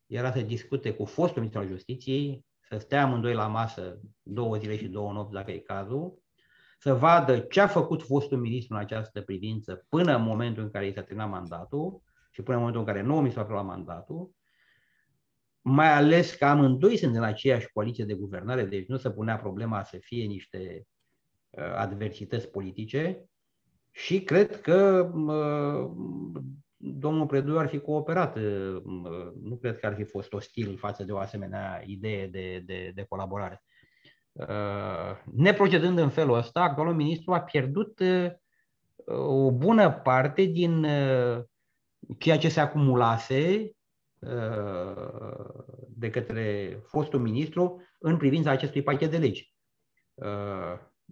era să discute cu fostul ministru al justiției, să stea amândoi la masă două zile și două nopți, dacă e cazul, să vadă ce a făcut fostul ministru în această privință până în momentul în care i s-a terminat mandatul și până în momentul în care nu mi s-a luat mandatul, mai ales că amândoi sunt în aceeași coaliție de guvernare, deci nu se punea problema să fie niște uh, adversități politice și cred că uh, domnul Predu ar fi cooperat. Uh, nu cred că ar fi fost ostil față de o asemenea idee de, de, de colaborare. Neprocedând în felul ăsta, actualul ministru a pierdut o bună parte din ceea ce se acumulase de către fostul ministru în privința acestui pachet de legi.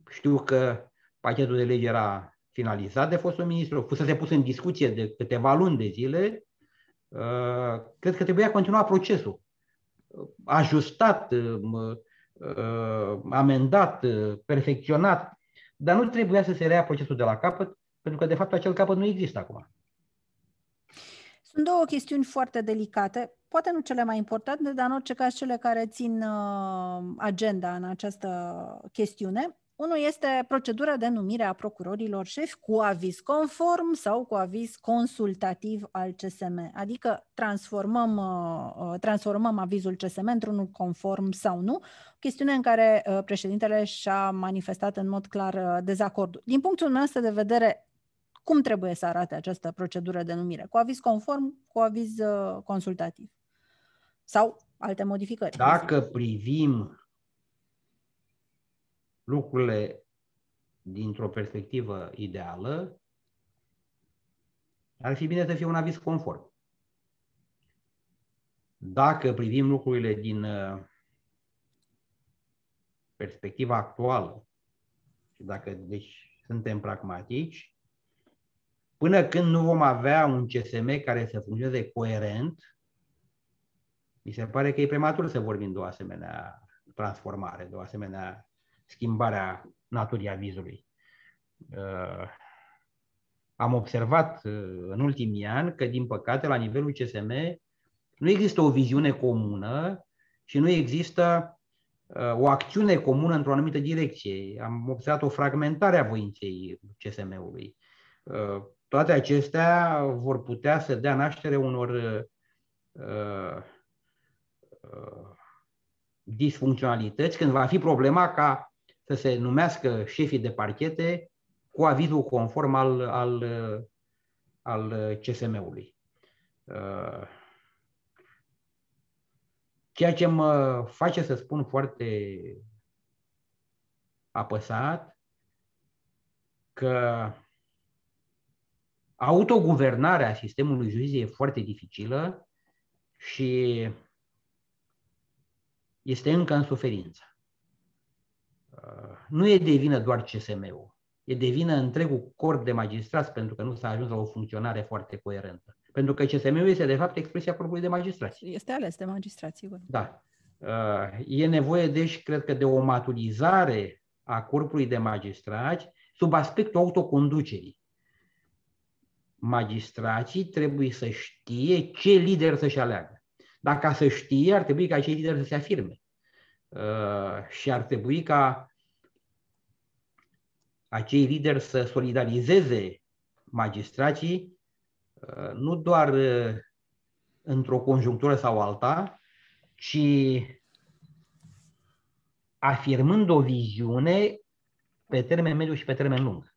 Știu că pachetul de legi era finalizat de fostul ministru, fusese pus în discuție de câteva luni de zile. Cred că trebuia continua procesul. Ajustat, amendat, perfecționat, dar nu trebuia să se rea procesul de la capăt, pentru că de fapt acel capăt nu există acum.
Sunt două chestiuni foarte delicate, poate nu cele mai importante, dar în orice caz cele care țin uh, agenda în această chestiune. Unul este procedura de numire a procurorilor șefi cu aviz conform sau cu aviz consultativ al CSM, adică transformăm, uh, uh, transformăm avizul CSM într-unul conform sau nu, chestiune în care președintele și-a manifestat în mod clar dezacordul. Din punctul nostru de vedere, cum trebuie să arate această procedură de numire? Cu aviz conform, cu aviz uh, consultativ? Sau alte modificări?
Dacă privim lucrurile dintr-o perspectivă ideală, ar fi bine să fie un aviz conform. Dacă privim lucrurile din uh, perspectiva actuală, și dacă deci suntem pragmatici, Până când nu vom avea un CSM care să funcționeze coerent, mi se pare că e prematur să vorbim de o asemenea transformare, de o asemenea schimbare a naturii avizului. Uh, am observat uh, în ultimii ani că, din păcate, la nivelul CSM nu există o viziune comună și nu există uh, o acțiune comună într-o anumită direcție. Am observat o fragmentare a voinței CSM-ului. Toate acestea vor putea să dea naștere unor uh, uh, disfuncționalități când va fi problema ca să se numească șefii de parchete cu avizul conform al, al, al CSM-ului. Uh, ceea ce mă face să spun foarte apăsat că autoguvernarea sistemului juridic e foarte dificilă și este încă în suferință. Nu e de vină doar CSM-ul, e de vină întregul corp de magistrați pentru că nu s-a ajuns la o funcționare foarte coerentă. Pentru că CSM-ul este de fapt expresia corpului de magistrați.
Este ales de magistrați, sigur.
Da. E nevoie, deci, cred că de o maturizare a corpului de magistrați sub aspectul autoconducerii magistrații trebuie să știe ce lider să-și aleagă. Dacă să știe, ar trebui ca acei lideri să se afirme. Uh, și ar trebui ca acei lideri să solidarizeze magistrații uh, nu doar uh, într-o conjunctură sau alta, ci afirmând o viziune pe termen mediu și pe termen lung.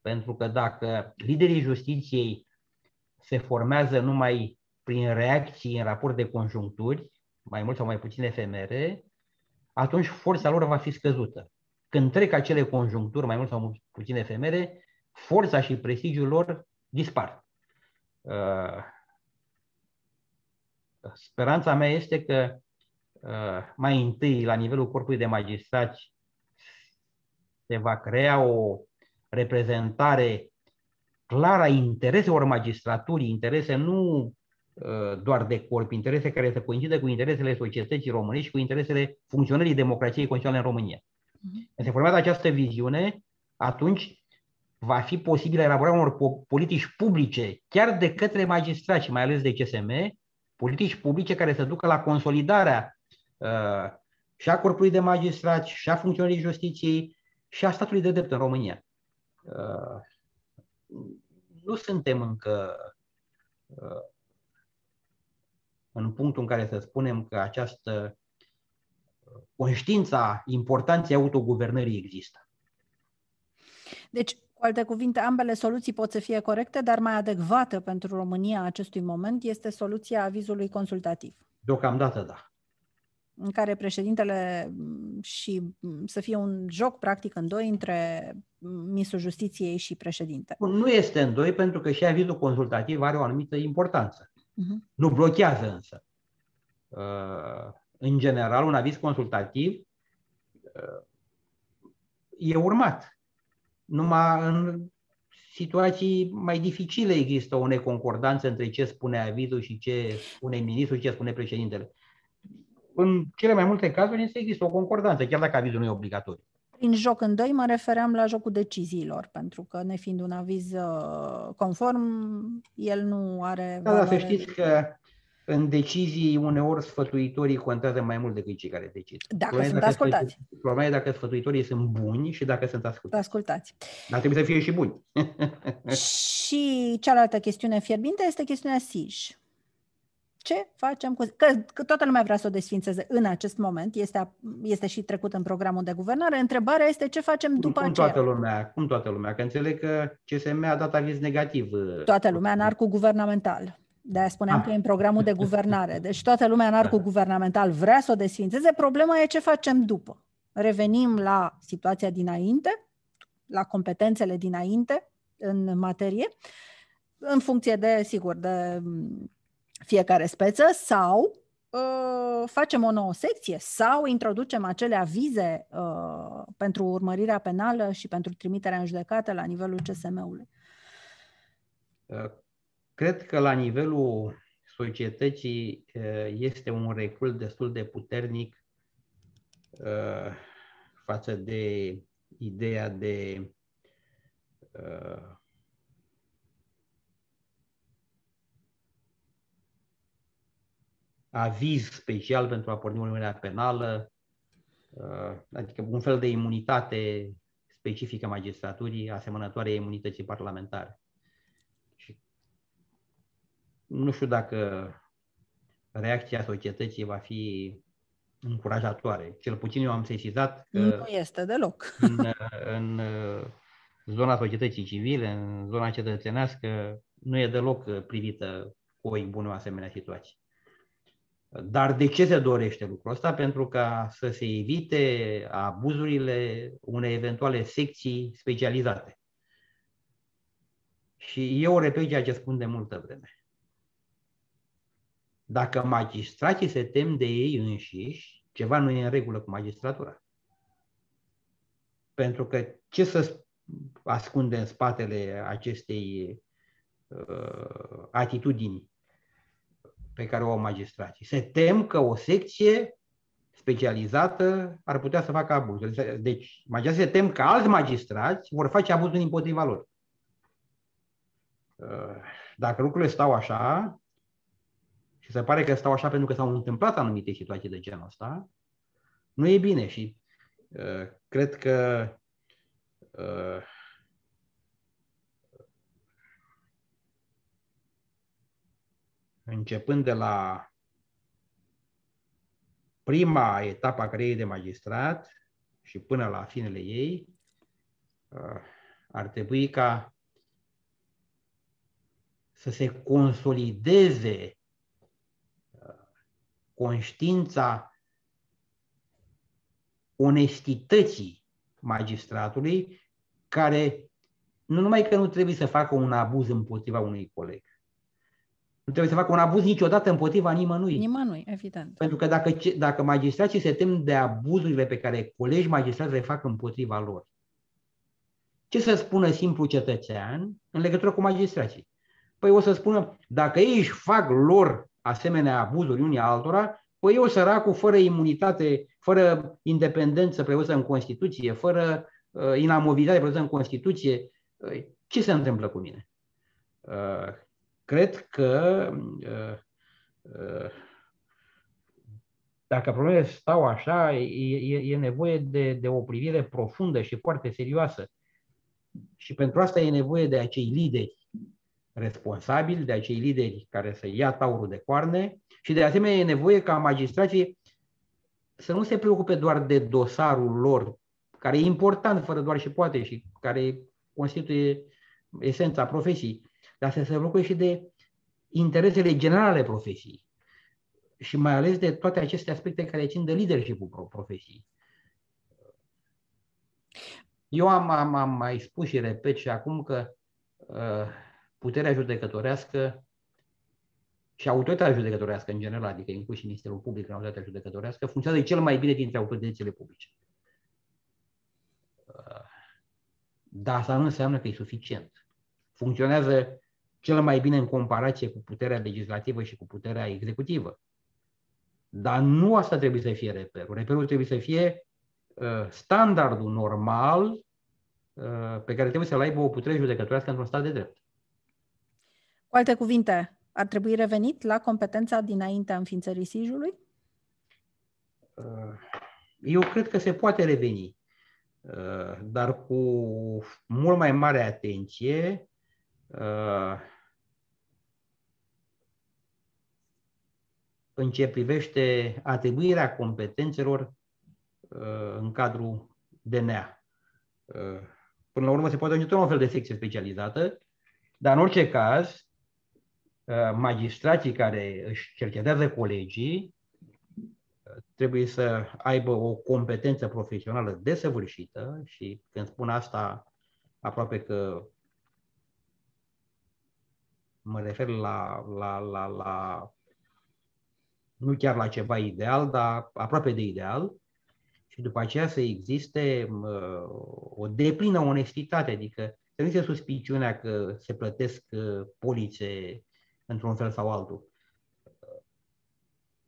Pentru că dacă liderii justiției se formează numai prin reacții în raport de conjuncturi, mai mult sau mai puțin efemere, atunci forța lor va fi scăzută. Când trec acele conjuncturi, mai mult sau mai puțin efemere, forța și prestigiul lor dispar. Uh, speranța mea este că uh, mai întâi, la nivelul corpului de magistrați, se va crea o reprezentare clară a intereselor magistraturii, interese nu uh, doar de corp, interese care să coincidă cu interesele societății românești și cu interesele funcționării democrației constituționale în România. Uh-huh. Când se formează această viziune, atunci va fi posibilă elaborarea unor politici publice, chiar de către magistrați și mai ales de CSM, politici publice care să ducă la consolidarea uh, și a corpului de magistrați, și a funcționării justiției, și a statului de drept în România. Uh, nu suntem încă uh, în punctul în care să spunem că această conștiința importanței autoguvernării există.
Deci, cu alte cuvinte, ambele soluții pot să fie corecte, dar mai adecvată pentru România acestui moment este soluția avizului consultativ.
Deocamdată, da
în care președintele și să fie un joc practic în doi între ministrul justiției și președinte.
Nu este în doi pentru că și avizul consultativ are o anumită importanță. Uh-huh. Nu blochează însă. Uh, în general, un aviz consultativ uh, e urmat. Numai în situații mai dificile există o neconcordanță între ce spune avizul și ce spune ministrul și ce spune președintele în cele mai multe cazuri însă există o concordanță, chiar dacă avizul nu e obligatoriu.
Prin joc în doi mă refeream la jocul deciziilor, pentru că nefiind un aviz uh, conform, el nu are
Da, dar să știți că în decizii uneori sfătuitorii contează mai mult decât cei care decid.
Dacă problema sunt ascultați.
Problema e dacă sfătuitorii sunt buni și dacă sunt ascultați.
Ascultați.
Dar trebuie să fie și buni.
și cealaltă chestiune fierbinte este chestiunea SIJ. Ce facem cu... Că, că toată lumea vrea să o desfințeze în acest moment, este, este și trecut în programul de guvernare. Întrebarea este ce facem după
cum
aceea.
Toată lumea, cum toată lumea? Că înțeleg că CSM a dat aviz negativ. Uh,
toată lumea în arcul guvernamental. De-aia spuneam ah. că e în programul de guvernare. (laughs) Deci toată lumea în arcul da. guvernamental vrea să o desfințeze. Problema e ce facem după. Revenim la situația dinainte, la competențele dinainte în materie, în funcție de, sigur, de fiecare speță sau uh, facem o nouă secție sau introducem acele avize uh, pentru urmărirea penală și pentru trimiterea în judecată la nivelul CSM-ului?
Uh, cred că la nivelul societății uh, este un recul destul de puternic uh, față de ideea de aviz special pentru a porni urmărirea penală, uh, adică un fel de imunitate specifică magistraturii, asemănătoare imunității parlamentare. Și nu știu dacă reacția societății va fi încurajatoare. Cel puțin eu am sesizat că...
Nu este deloc.
În, în uh, zona societății civile, în zona cetățenească, nu e deloc privită cu o bună o asemenea situație. Dar de ce se dorește lucrul ăsta? Pentru ca să se evite abuzurile unei eventuale secții specializate. Și eu repet ceea ce spun de multă vreme. Dacă magistrații se tem de ei înșiși, ceva nu e în regulă cu magistratura. Pentru că ce să ascunde în spatele acestei uh, atitudini pe care o au magistrații. Se tem că o secție specializată ar putea să facă abuzuri. Deci, magistrații se tem că alți magistrați vor face abuzuri împotriva lor. Uh, dacă lucrurile stau așa, și se pare că stau așa pentru că s-au întâmplat anumite situații de genul ăsta, nu e bine și uh, cred că uh, începând de la prima etapă a carierei de magistrat și până la finele ei, uh, ar trebui ca să se consolideze uh, conștiința onestității magistratului, care nu numai că nu trebuie să facă un abuz împotriva unui coleg, nu trebuie să facă un abuz niciodată împotriva nimănui.
Nimănui, evident.
Pentru că dacă, dacă magistrații se tem de abuzurile pe care colegi magistrați le fac împotriva lor, ce să spună simplu cetățean în legătură cu magistrații? Păi o să spună, dacă ei își fac lor asemenea abuzuri unii altora, păi eu săracul, fără imunitate, fără independență prevăzută în Constituție, fără uh, inamovitate prevăzută în Constituție, uh, ce se întâmplă cu mine? Uh, cred că uh, uh, dacă problemele stau așa, e, e, e nevoie de, de o privire profundă și foarte serioasă. Și pentru asta e nevoie de acei lideri responsabili, de acei lideri care să ia taurul de coarne și de asemenea e nevoie ca magistrații să nu se preocupe doar de dosarul lor, care e important fără doar și poate și care constituie esența profesiei, dar să se preocupe și de interesele generale profesiei și mai ales de toate aceste aspecte care țin de leadership-ul profesiei. Eu am, am, am mai spus și repet și acum că uh, puterea judecătorească și autoritatea judecătorească în general, adică inclus și Ministerul Public în autoritatea judecătorească, funcționează cel mai bine dintre autoritățile publice. Uh, dar asta nu înseamnă că e suficient. Funcționează cel mai bine în comparație cu puterea legislativă și cu puterea executivă. Dar nu asta trebuie să fie reperul. Reperul trebuie să fie uh, standardul normal uh, pe care trebuie să-l aibă o putere judecătorească într-un stat de drept.
Cu alte cuvinte, ar trebui revenit la competența dinaintea înființării SIJ-ului?
Uh, eu cred că se poate reveni, uh, dar cu mult mai mare atenție în ce privește atribuirea competențelor în cadrul DNA. Până la urmă se poate ajunge un fel de secție specializată, dar în orice caz, Uh, magistrații care își cercetează colegii uh, trebuie să aibă o competență profesională desăvârșită și când spun asta aproape că mă refer la, la, la, la nu chiar la ceva ideal, dar aproape de ideal, și după aceea să existe uh, o deplină onestitate, adică să nu existe suspiciunea că se plătesc uh, polițe într-un fel sau altul.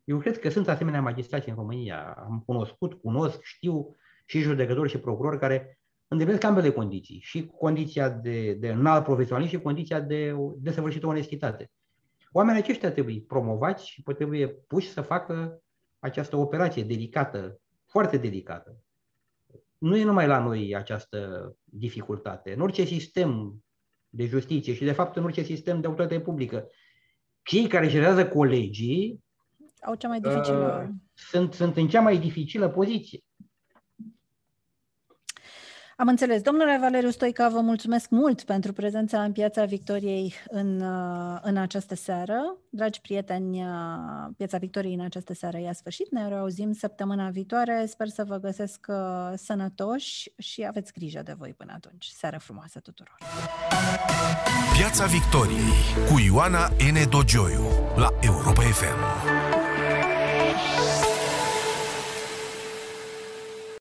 Eu cred că sunt asemenea magistrați în România. Am cunoscut, cunosc, știu și judecători și procurori care îndeplinesc ambele condiții. Și condiția de, de înalt profesionalism și condiția de desăvârșită onestitate. Oamenii aceștia trebuie promovați și trebuie puși să facă această operație delicată, foarte delicată. Nu e numai la noi această dificultate. În orice sistem de justiție și, de fapt, în orice sistem de autoritate publică cei care generează colegii
au cea mai dificilă. Uh,
sunt, sunt în cea mai dificilă poziție.
Am înțeles. Domnule Valeriu Stoica, vă mulțumesc mult pentru prezența în Piața Victoriei în, uh, în această seară. Dragi prieteni, uh, Piața Victoriei în această seară i-a sfârșit. Ne reauzim săptămâna viitoare. Sper să vă găsesc uh, sănătoși și aveți grijă de voi până atunci. Seară frumoasă tuturor!
Piața Victoriei cu Ioana N. Dogioiu la Europa FM.